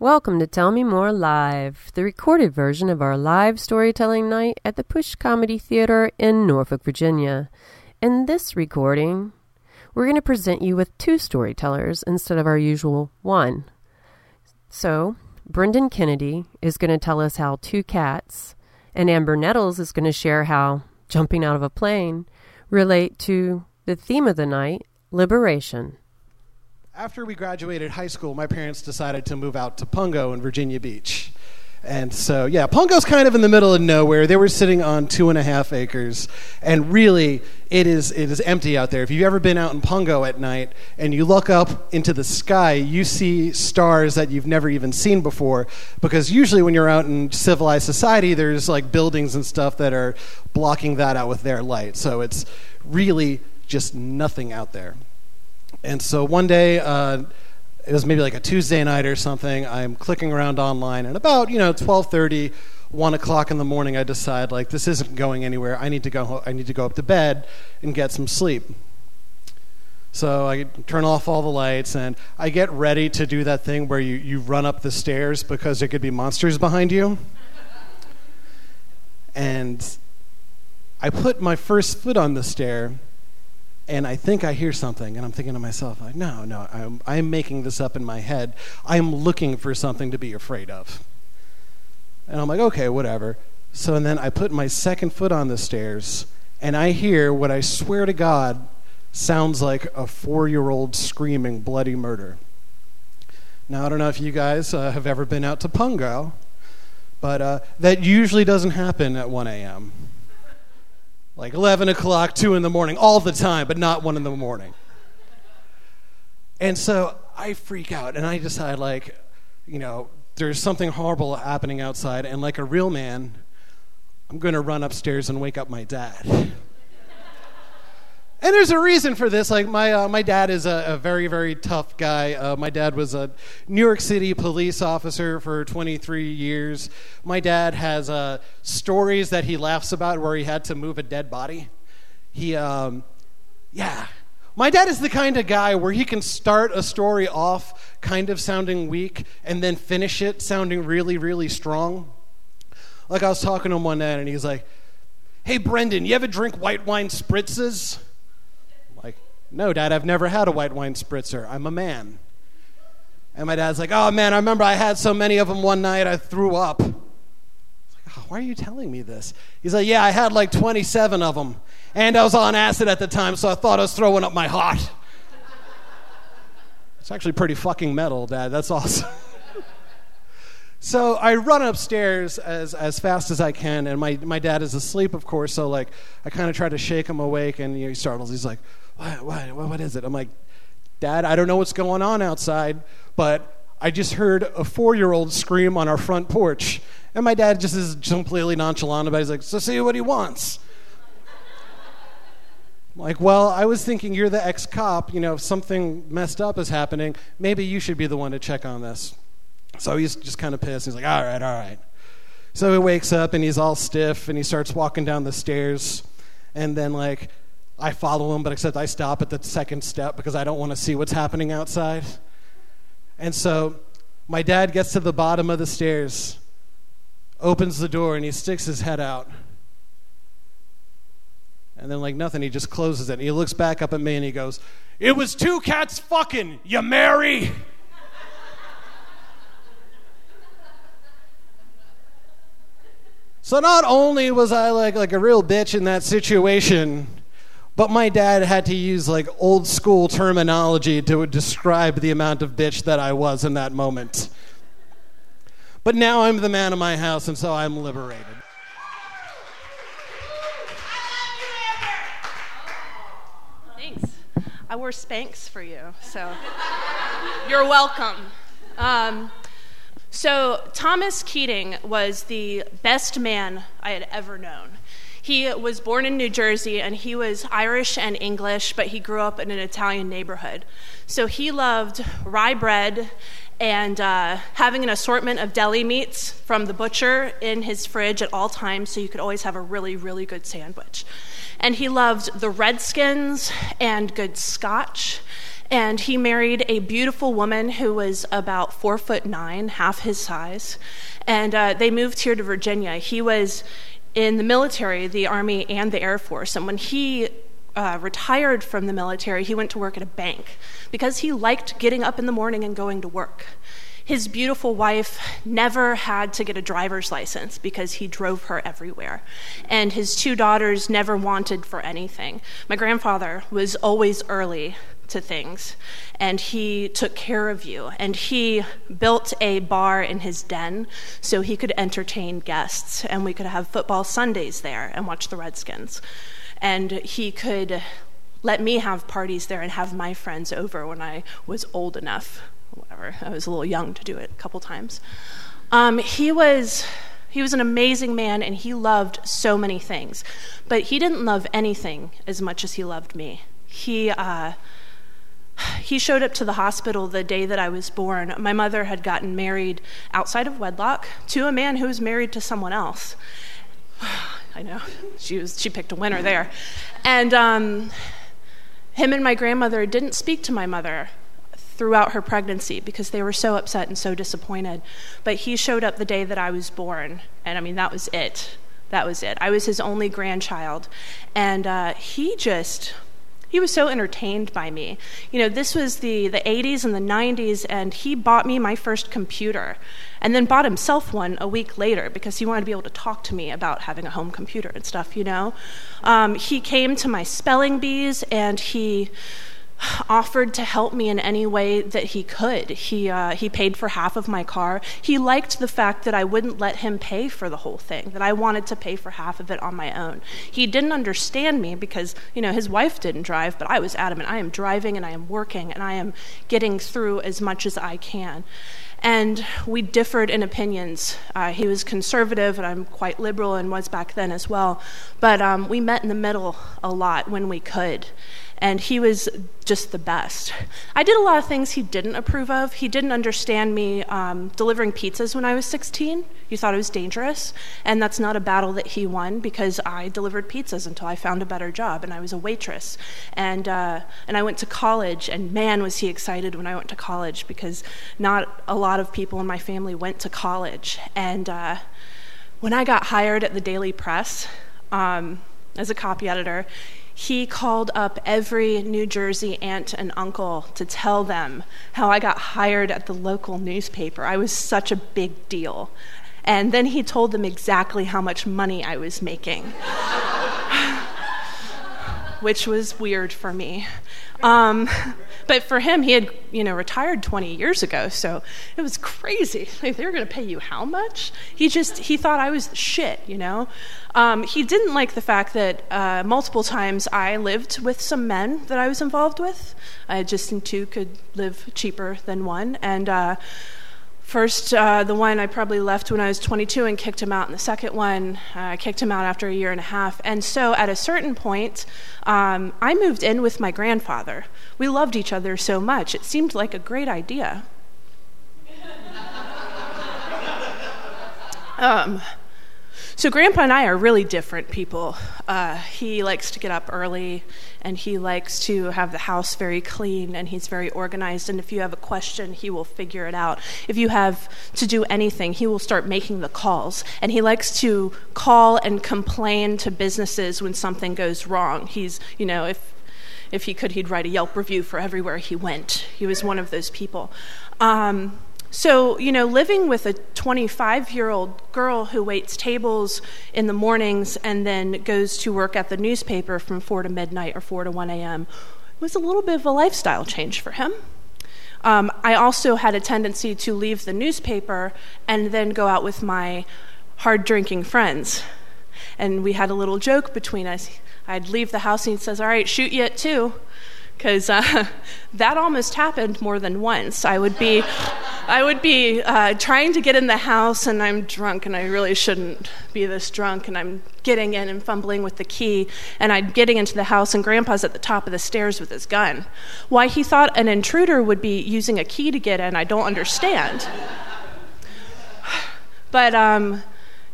Welcome to Tell Me More Live, the recorded version of our live storytelling night at the Push Comedy Theater in Norfolk, Virginia. In this recording, we're going to present you with two storytellers instead of our usual one. So, Brendan Kennedy is going to tell us how two cats, and Amber Nettles is going to share how jumping out of a plane relate to the theme of the night, liberation. After we graduated high school, my parents decided to move out to Pungo in Virginia Beach. And so, yeah, Pungo's kind of in the middle of nowhere. They were sitting on two and a half acres, and really, it is it is empty out there. If you've ever been out in Pungo at night and you look up into the sky, you see stars that you've never even seen before. Because usually, when you're out in civilized society, there's like buildings and stuff that are blocking that out with their light. So it's really just nothing out there. And so one day, uh, it was maybe like a Tuesday night or something. I'm clicking around online, and about you know 12:30, 1 o'clock in the morning, I decide like this isn't going anywhere. I need to go. I need to go up to bed and get some sleep. So I turn off all the lights and I get ready to do that thing where you, you run up the stairs because there could be monsters behind you. and I put my first foot on the stair and I think I hear something, and I'm thinking to myself, like, no, no, I'm, I'm making this up in my head. I'm looking for something to be afraid of. And I'm like, okay, whatever. So and then I put my second foot on the stairs, and I hear what I swear to God sounds like a four year old screaming bloody murder. Now, I don't know if you guys uh, have ever been out to Pungo, but uh, that usually doesn't happen at 1 a.m like 11 o'clock, 2 in the morning, all the time, but not 1 in the morning. And so I freak out and I decide, like, you know, there's something horrible happening outside, and like a real man, I'm going to run upstairs and wake up my dad. And there's a reason for this. Like my uh, my dad is a, a, very very tough guy. Uh, my dad was a New York City police officer for 23 years. My dad has uh, stories that he laughs about where he had to move a dead body. He, um, yeah. My dad is the kind of guy where he can start a story off kind of sounding weak and then finish it sounding really really strong. Like I was talking to him one night and he's like, "Hey Brendan, you ever drink white wine spritzes?" No, Dad, I've never had a white wine spritzer. I'm a man. And my dad's like, Oh, man, I remember I had so many of them one night I threw up. Like, oh, why are you telling me this? He's like, Yeah, I had like 27 of them. And I was on acid at the time, so I thought I was throwing up my heart. It's actually pretty fucking metal, Dad. That's awesome. so I run upstairs as, as fast as I can, and my, my dad is asleep, of course, so like I kind of try to shake him awake, and you know, he startles. He's like, what, what, what is it? I'm like, Dad, I don't know what's going on outside, but I just heard a four year old scream on our front porch. And my dad just is completely nonchalant about it. He's like, So see what he wants. I'm like, well, I was thinking you're the ex cop. You know, if something messed up is happening, maybe you should be the one to check on this. So he's just kind of pissed. He's like, all right, all right. So he wakes up and he's all stiff and he starts walking down the stairs. And then, like, I follow him, but except I stop at the second step because I don't want to see what's happening outside. And so my dad gets to the bottom of the stairs, opens the door, and he sticks his head out. And then, like nothing, he just closes it. And he looks back up at me and he goes, It was two cats fucking, you Mary. so not only was I like, like a real bitch in that situation, but my dad had to use like old school terminology to describe the amount of bitch that I was in that moment. But now I'm the man of my house, and so I'm liberated. Thanks. I wore Spanx for you, so you're welcome. Um, so, Thomas Keating was the best man I had ever known. He was born in New Jersey and he was Irish and English, but he grew up in an Italian neighborhood. So he loved rye bread and uh, having an assortment of deli meats from the butcher in his fridge at all times so you could always have a really, really good sandwich. And he loved the Redskins and good scotch And he married a beautiful woman who was about four foot nine, half his size. And uh, they moved here to Virginia. He was in the military, the Army, and the Air Force. And when he uh, retired from the military, he went to work at a bank because he liked getting up in the morning and going to work. His beautiful wife never had to get a driver's license because he drove her everywhere. And his two daughters never wanted for anything. My grandfather was always early to things, and he took care of you. And he built a bar in his den so he could entertain guests, and we could have football Sundays there and watch the Redskins. And he could let me have parties there and have my friends over when I was old enough. Whatever, I was a little young to do it a couple times. Um, he was he was an amazing man and he loved so many things, but he didn't love anything as much as he loved me. He uh, he showed up to the hospital the day that I was born. My mother had gotten married outside of wedlock to a man who was married to someone else. I know she was she picked a winner there, and um, him and my grandmother didn't speak to my mother throughout her pregnancy because they were so upset and so disappointed. But he showed up the day that I was born, and I mean that was it. That was it. I was his only grandchild, and uh, he just he was so entertained by me. You know, this was the, the 80s and the 90s, and he bought me my first computer and then bought himself one a week later because he wanted to be able to talk to me about having a home computer and stuff, you know. Um, he came to my spelling bees and he offered to help me in any way that he could. He, uh, he paid for half of my car. He liked the fact that I wouldn't let him pay for the whole thing, that I wanted to pay for half of it on my own. He didn't understand me because, you know, his wife didn't drive, but I was adamant. I am driving and I am working and I am getting through as much as I can. And we differed in opinions. Uh, he was conservative, and I'm quite liberal and was back then as well. But um, we met in the middle a lot when we could and he was just the best. I did a lot of things he didn't approve of. He didn't understand me um, delivering pizzas when I was 16. He thought it was dangerous, and that's not a battle that he won because I delivered pizzas until I found a better job, and I was a waitress. And, uh, and I went to college, and man, was he excited when I went to college because not a lot of people in my family went to college. And uh, when I got hired at the Daily Press, um, as a copy editor, he called up every New Jersey aunt and uncle to tell them how I got hired at the local newspaper. I was such a big deal. And then he told them exactly how much money I was making, which was weird for me. Um, but for him, he had you know retired 20 years ago, so it was crazy. Like, they were going to pay you how much? He just he thought I was shit, you know. Um, he didn't like the fact that uh, multiple times I lived with some men that I was involved with. I just in two could live cheaper than one, and. Uh, First, uh, the one I probably left when I was 22 and kicked him out, and the second one, uh, kicked him out after a year and a half. And so at a certain point, um, I moved in with my grandfather. We loved each other so much, it seemed like a great idea. um, so, Grandpa and I are really different people. Uh, he likes to get up early and he likes to have the house very clean and he's very organized. And if you have a question, he will figure it out. If you have to do anything, he will start making the calls. And he likes to call and complain to businesses when something goes wrong. He's, you know, if if he could, he'd write a Yelp review for everywhere he went. He was one of those people. Um, so, you know, living with a 25 year old girl who waits tables in the mornings and then goes to work at the newspaper from 4 to midnight or 4 to 1 a.m. was a little bit of a lifestyle change for him. Um, I also had a tendency to leave the newspaper and then go out with my hard drinking friends. And we had a little joke between us. I'd leave the house and he says, All right, shoot you at two because uh, that almost happened more than once. I would be, I would be uh, trying to get in the house, and I'm drunk, and I really shouldn't be this drunk, and I'm getting in and fumbling with the key, and I'm getting into the house, and Grandpa's at the top of the stairs with his gun. Why he thought an intruder would be using a key to get in, I don't understand. But um,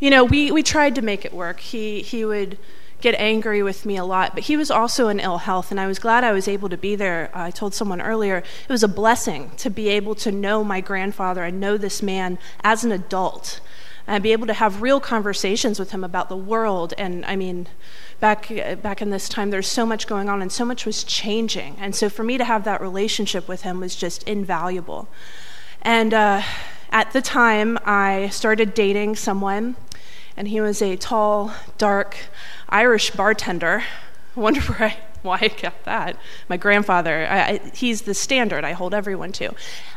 you know, we we tried to make it work. He he would get angry with me a lot. But he was also in ill health, and I was glad I was able to be there. I told someone earlier it was a blessing to be able to know my grandfather and know this man as an adult and be able to have real conversations with him about the world. And I mean, back back in this time, there's so much going on, and so much was changing. And so for me to have that relationship with him was just invaluable. And uh, at the time, I started dating someone, and he was a tall, dark Irish bartender. I wonder where I, why I got that. My grandfather, I, I, he's the standard I hold everyone to.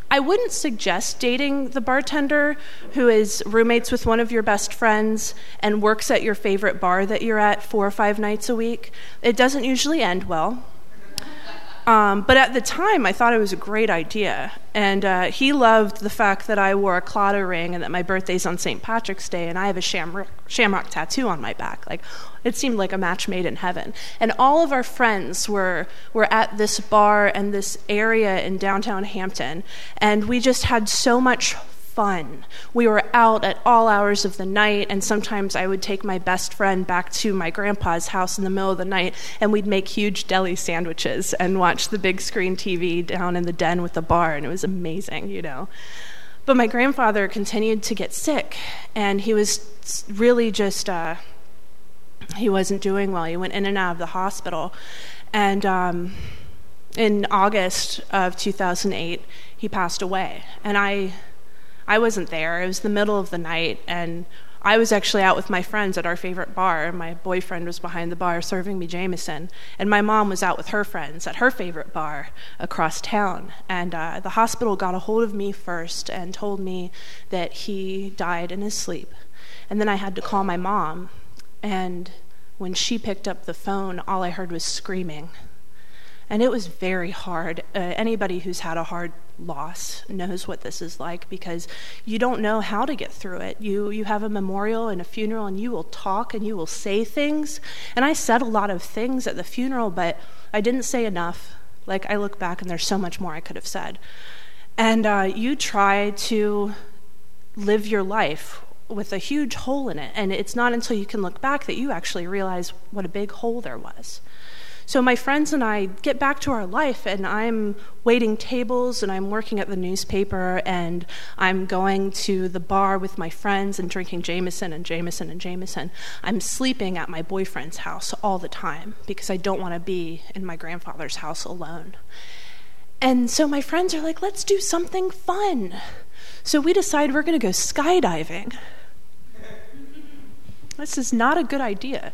I wouldn't suggest dating the bartender who is roommates with one of your best friends and works at your favorite bar that you're at four or five nights a week. It doesn't usually end well. Um, but at the time, I thought it was a great idea. And uh, he loved the fact that I wore a Claddagh ring and that my birthday's on St. Patrick's Day and I have a shamrock, shamrock tattoo on my back. Like, it seemed like a match made in heaven. And all of our friends were, were at this bar and this area in downtown Hampton. And we just had so much fun. We were out at all hours of the night, and sometimes I would take my best friend back to my grandpa's house in the middle of the night, and we'd make huge deli sandwiches and watch the big screen TV down in the den with the bar, and it was amazing, you know. But my grandfather continued to get sick, and he was really just, uh, he wasn't doing well. He went in and out of the hospital. And um, in August of 2008, he passed away. And I I wasn't there. It was the middle of the night, and I was actually out with my friends at our favorite bar. My boyfriend was behind the bar serving me Jameson, and my mom was out with her friends at her favorite bar across town. And uh, the hospital got a hold of me first and told me that he died in his sleep. And then I had to call my mom, and when she picked up the phone, all I heard was screaming. And it was very hard. Uh, anybody who's had a hard loss knows what this is like because you don't know how to get through it. You you have a memorial and a funeral and you will talk and you will say things. And I said a lot of things at the funeral, but I didn't say enough. Like I look back and there's so much more I could have said. And uh, you try to live your life with a huge hole in it, and it's not until you can look back that you actually realize what a big hole there was. So my friends and I get back to our life, and I'm waiting tables, and I'm working at the newspaper, and I'm going to the bar with my friends and drinking Jameson and Jameson and Jameson. I'm sleeping at my boyfriend's house all the time because I don't want to be in my grandfather's house alone. And so my friends are like, let's do something fun. So we decide we're going to go skydiving. This is not a good idea.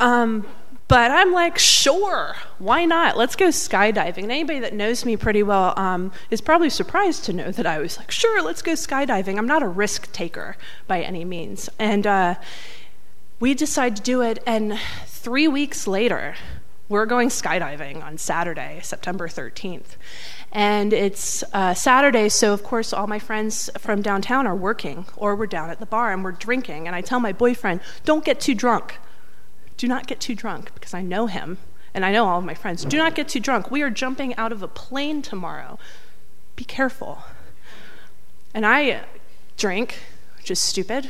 Um, but I'm like, sure, why not? Let's go skydiving. And anybody that knows me pretty well um, is probably surprised to know that I was like, sure, let's go skydiving. I'm not a risk taker by any means. And uh, we decide to do it, and three weeks later, we're going skydiving on Saturday, September 13th. And it's uh, Saturday, so of course, all my friends from downtown are working, or we're down at the bar and we're drinking. And I tell my boyfriend, don't get too drunk do not get too drunk because I know him and I know all of my friends. Do not get too drunk. We are jumping out of a plane tomorrow. Be careful. And I drink, which is stupid.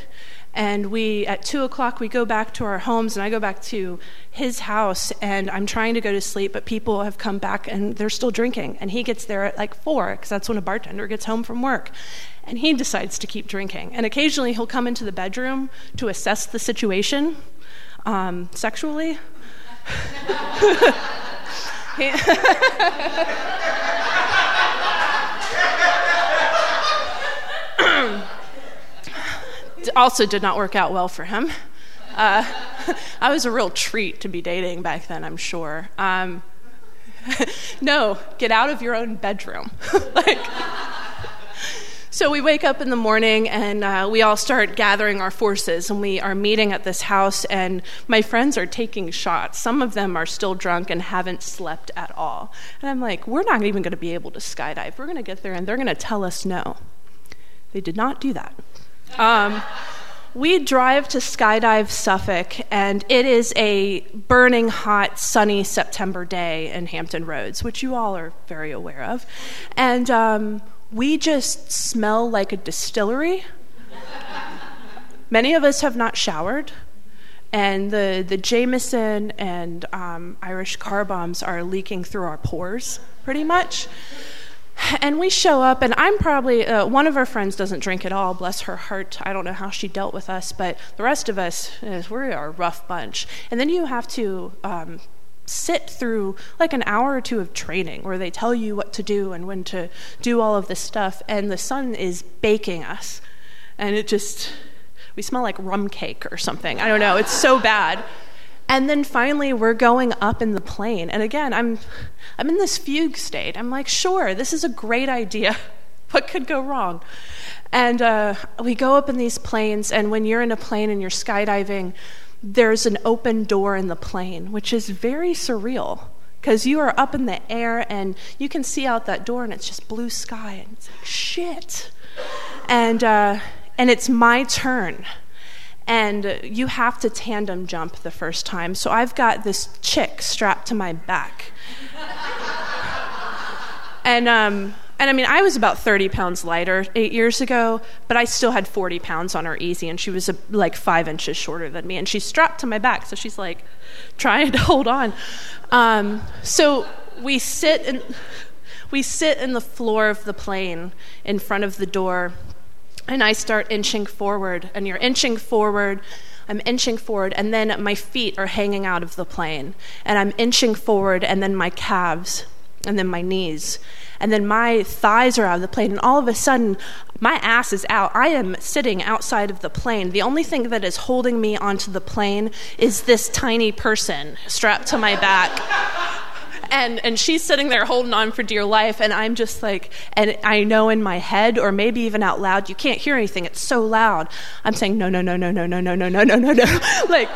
And we, at two o'clock, we go back to our homes, and I go back to his house, and I'm trying to go to sleep, but people have come back and they're still drinking. And he gets there at like four, because that's when a bartender gets home from work. And he decides to keep drinking. And occasionally he'll come into the bedroom to assess the situation um, sexually. also did not work out well for him. Uh, I was a real treat to be dating back then, I'm sure. Um, no, get out of your own bedroom. like, so we wake up in the morning and uh, we all start gathering our forces and we are meeting at this house and my friends are taking shots. Some of them are still drunk and haven't slept at all. And I'm like, we're not even going to be able to skydive. We're going to get there and they're going to tell us no. They did not do that. Um, we drive to Skydive Suffolk, and it is a burning hot, sunny September day in Hampton Roads, which you all are very aware of. And um, we just smell like a distillery. Many of us have not showered. and the, the Jameson and um, Irish car bombs are leaking through our pores, pretty much. And we show up, and I'm probably uh, one of our friends doesn't drink at all. Bless her heart. I don't know how she dealt with us, but the rest of us, uh, we are a rough bunch. And then you have to um, sit through like an hour or two of training where they tell you what to do and when to do all of this stuff. And the sun is baking us, and it just we smell like rum cake or something. I don't know. It's so bad. And then finally, we're going up in the plane. And again, I'm, I'm in this fugue state. I'm like, sure, this is a great idea. what could go wrong? And uh, we go up in these planes, and when you're in a plane and you're skydiving, there's an open door in the plane, which is very surreal because you are up in the air and you can see out that door, and it's just blue sky, and it's like, shit. And, uh, and it's my turn. And you have to tandem jump the first time. So I've got this chick strapped to my back. and, um, and I mean, I was about 30 pounds lighter eight years ago, but I still had 40 pounds on her easy, and she was a, like five inches shorter than me. And she's strapped to my back, so she's like trying to hold on. Um, so we sit in, we sit in the floor of the plane in front of the door and I start inching forward, and you're inching forward. I'm inching forward, and then my feet are hanging out of the plane. And I'm inching forward, and then my calves, and then my knees. And then my thighs are out of the plane, and all of a sudden, my ass is out. I am sitting outside of the plane. The only thing that is holding me onto the plane is this tiny person strapped to my back and and she's sitting there holding on for dear life and i'm just like and i know in my head or maybe even out loud you can't hear anything it's so loud i'm saying no no no no no no no no no no no no like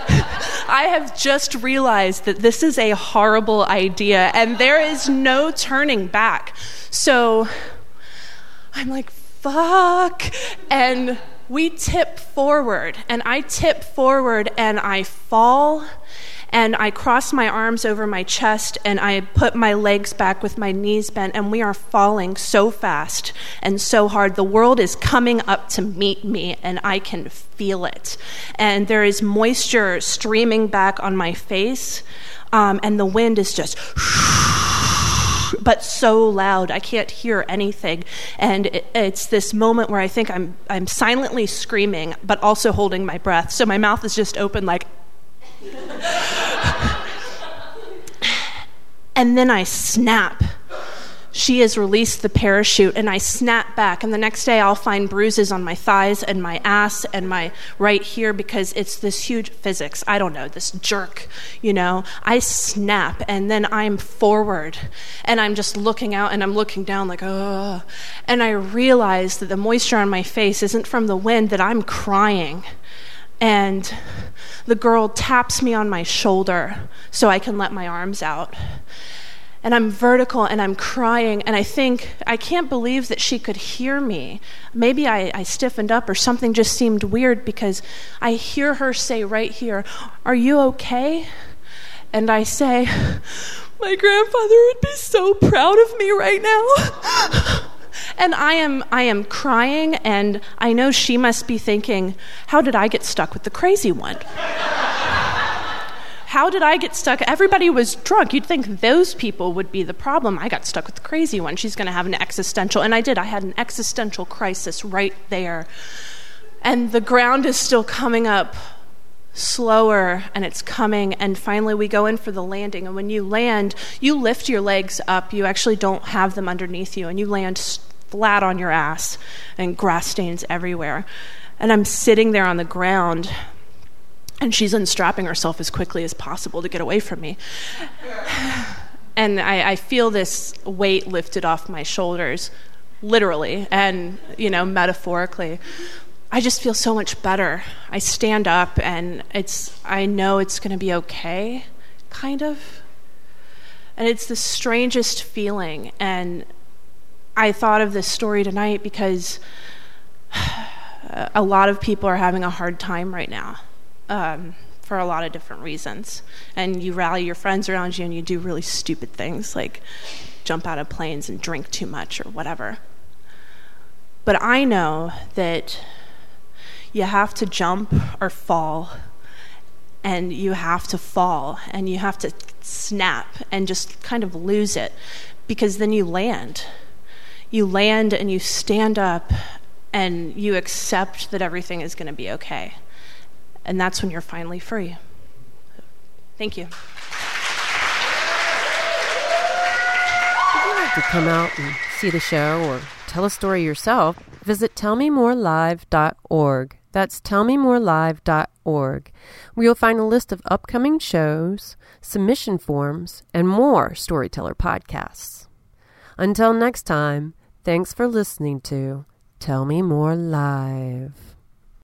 i have just realized that this is a horrible idea and there is no turning back so i'm like fuck and we tip forward and i tip forward and i fall and I cross my arms over my chest and I put my legs back with my knees bent, and we are falling so fast and so hard. The world is coming up to meet me, and I can feel it. And there is moisture streaming back on my face, um, and the wind is just. but so loud I can't hear anything. And it, it's this moment where I think I'm I'm silently screaming, but also holding my breath. So my mouth is just open, like and then I snap. She has released the parachute, and I snap back. And the next day, I'll find bruises on my thighs and my ass and my right here because it's this huge physics. I don't know, this jerk, you know. I snap, and then I'm forward, and I'm just looking out and I'm looking down, like, oh. And I realize that the moisture on my face isn't from the wind, that I'm crying and the girl taps me on my shoulder so I can let my arms out. And I'm vertical and I'm crying, and I think, I can't believe that she could hear me. Maybe I, I stiffened up or something just seemed weird because I hear her say right here, Are you okay? And I say, My grandfather would be so proud of me right now. And I am, I am crying, and I know she must be thinking, How did I get stuck with the crazy one? How did I get stuck? Everybody was drunk. You'd think those people would be the problem. I got stuck with the crazy one. She's going to have an existential. And I did. I had an existential crisis right there. And the ground is still coming up slower and it's coming and finally we go in for the landing and when you land you lift your legs up you actually don't have them underneath you and you land flat on your ass and grass stains everywhere. And I'm sitting there on the ground and she's unstrapping herself as quickly as possible to get away from me. and I, I, feel this weight lifted off my shoulders, literally and you know metaphorically. I just feel so much better. I stand up and it's I know it's going to be okay, kind of. And it's the strangest feeling and I thought of this story tonight because a lot of people are having a hard time right now um, for a lot of different reasons. And you rally your friends around you and you do really stupid things like jump out of planes and drink too much or whatever. But I know that you have to jump or fall and you have to fall and you have to snap and just kind of lose it because then you land. You land and you stand up and you accept that everything is going to be okay. And that's when you're finally free. Thank you. If you'd like to come out and see the show or tell a story yourself, visit tellmemorelive.org. That's tellmemorelive.org, where you'll find a list of upcoming shows, submission forms, and more storyteller podcasts. Until next time, thanks for listening to Tell Me More Live.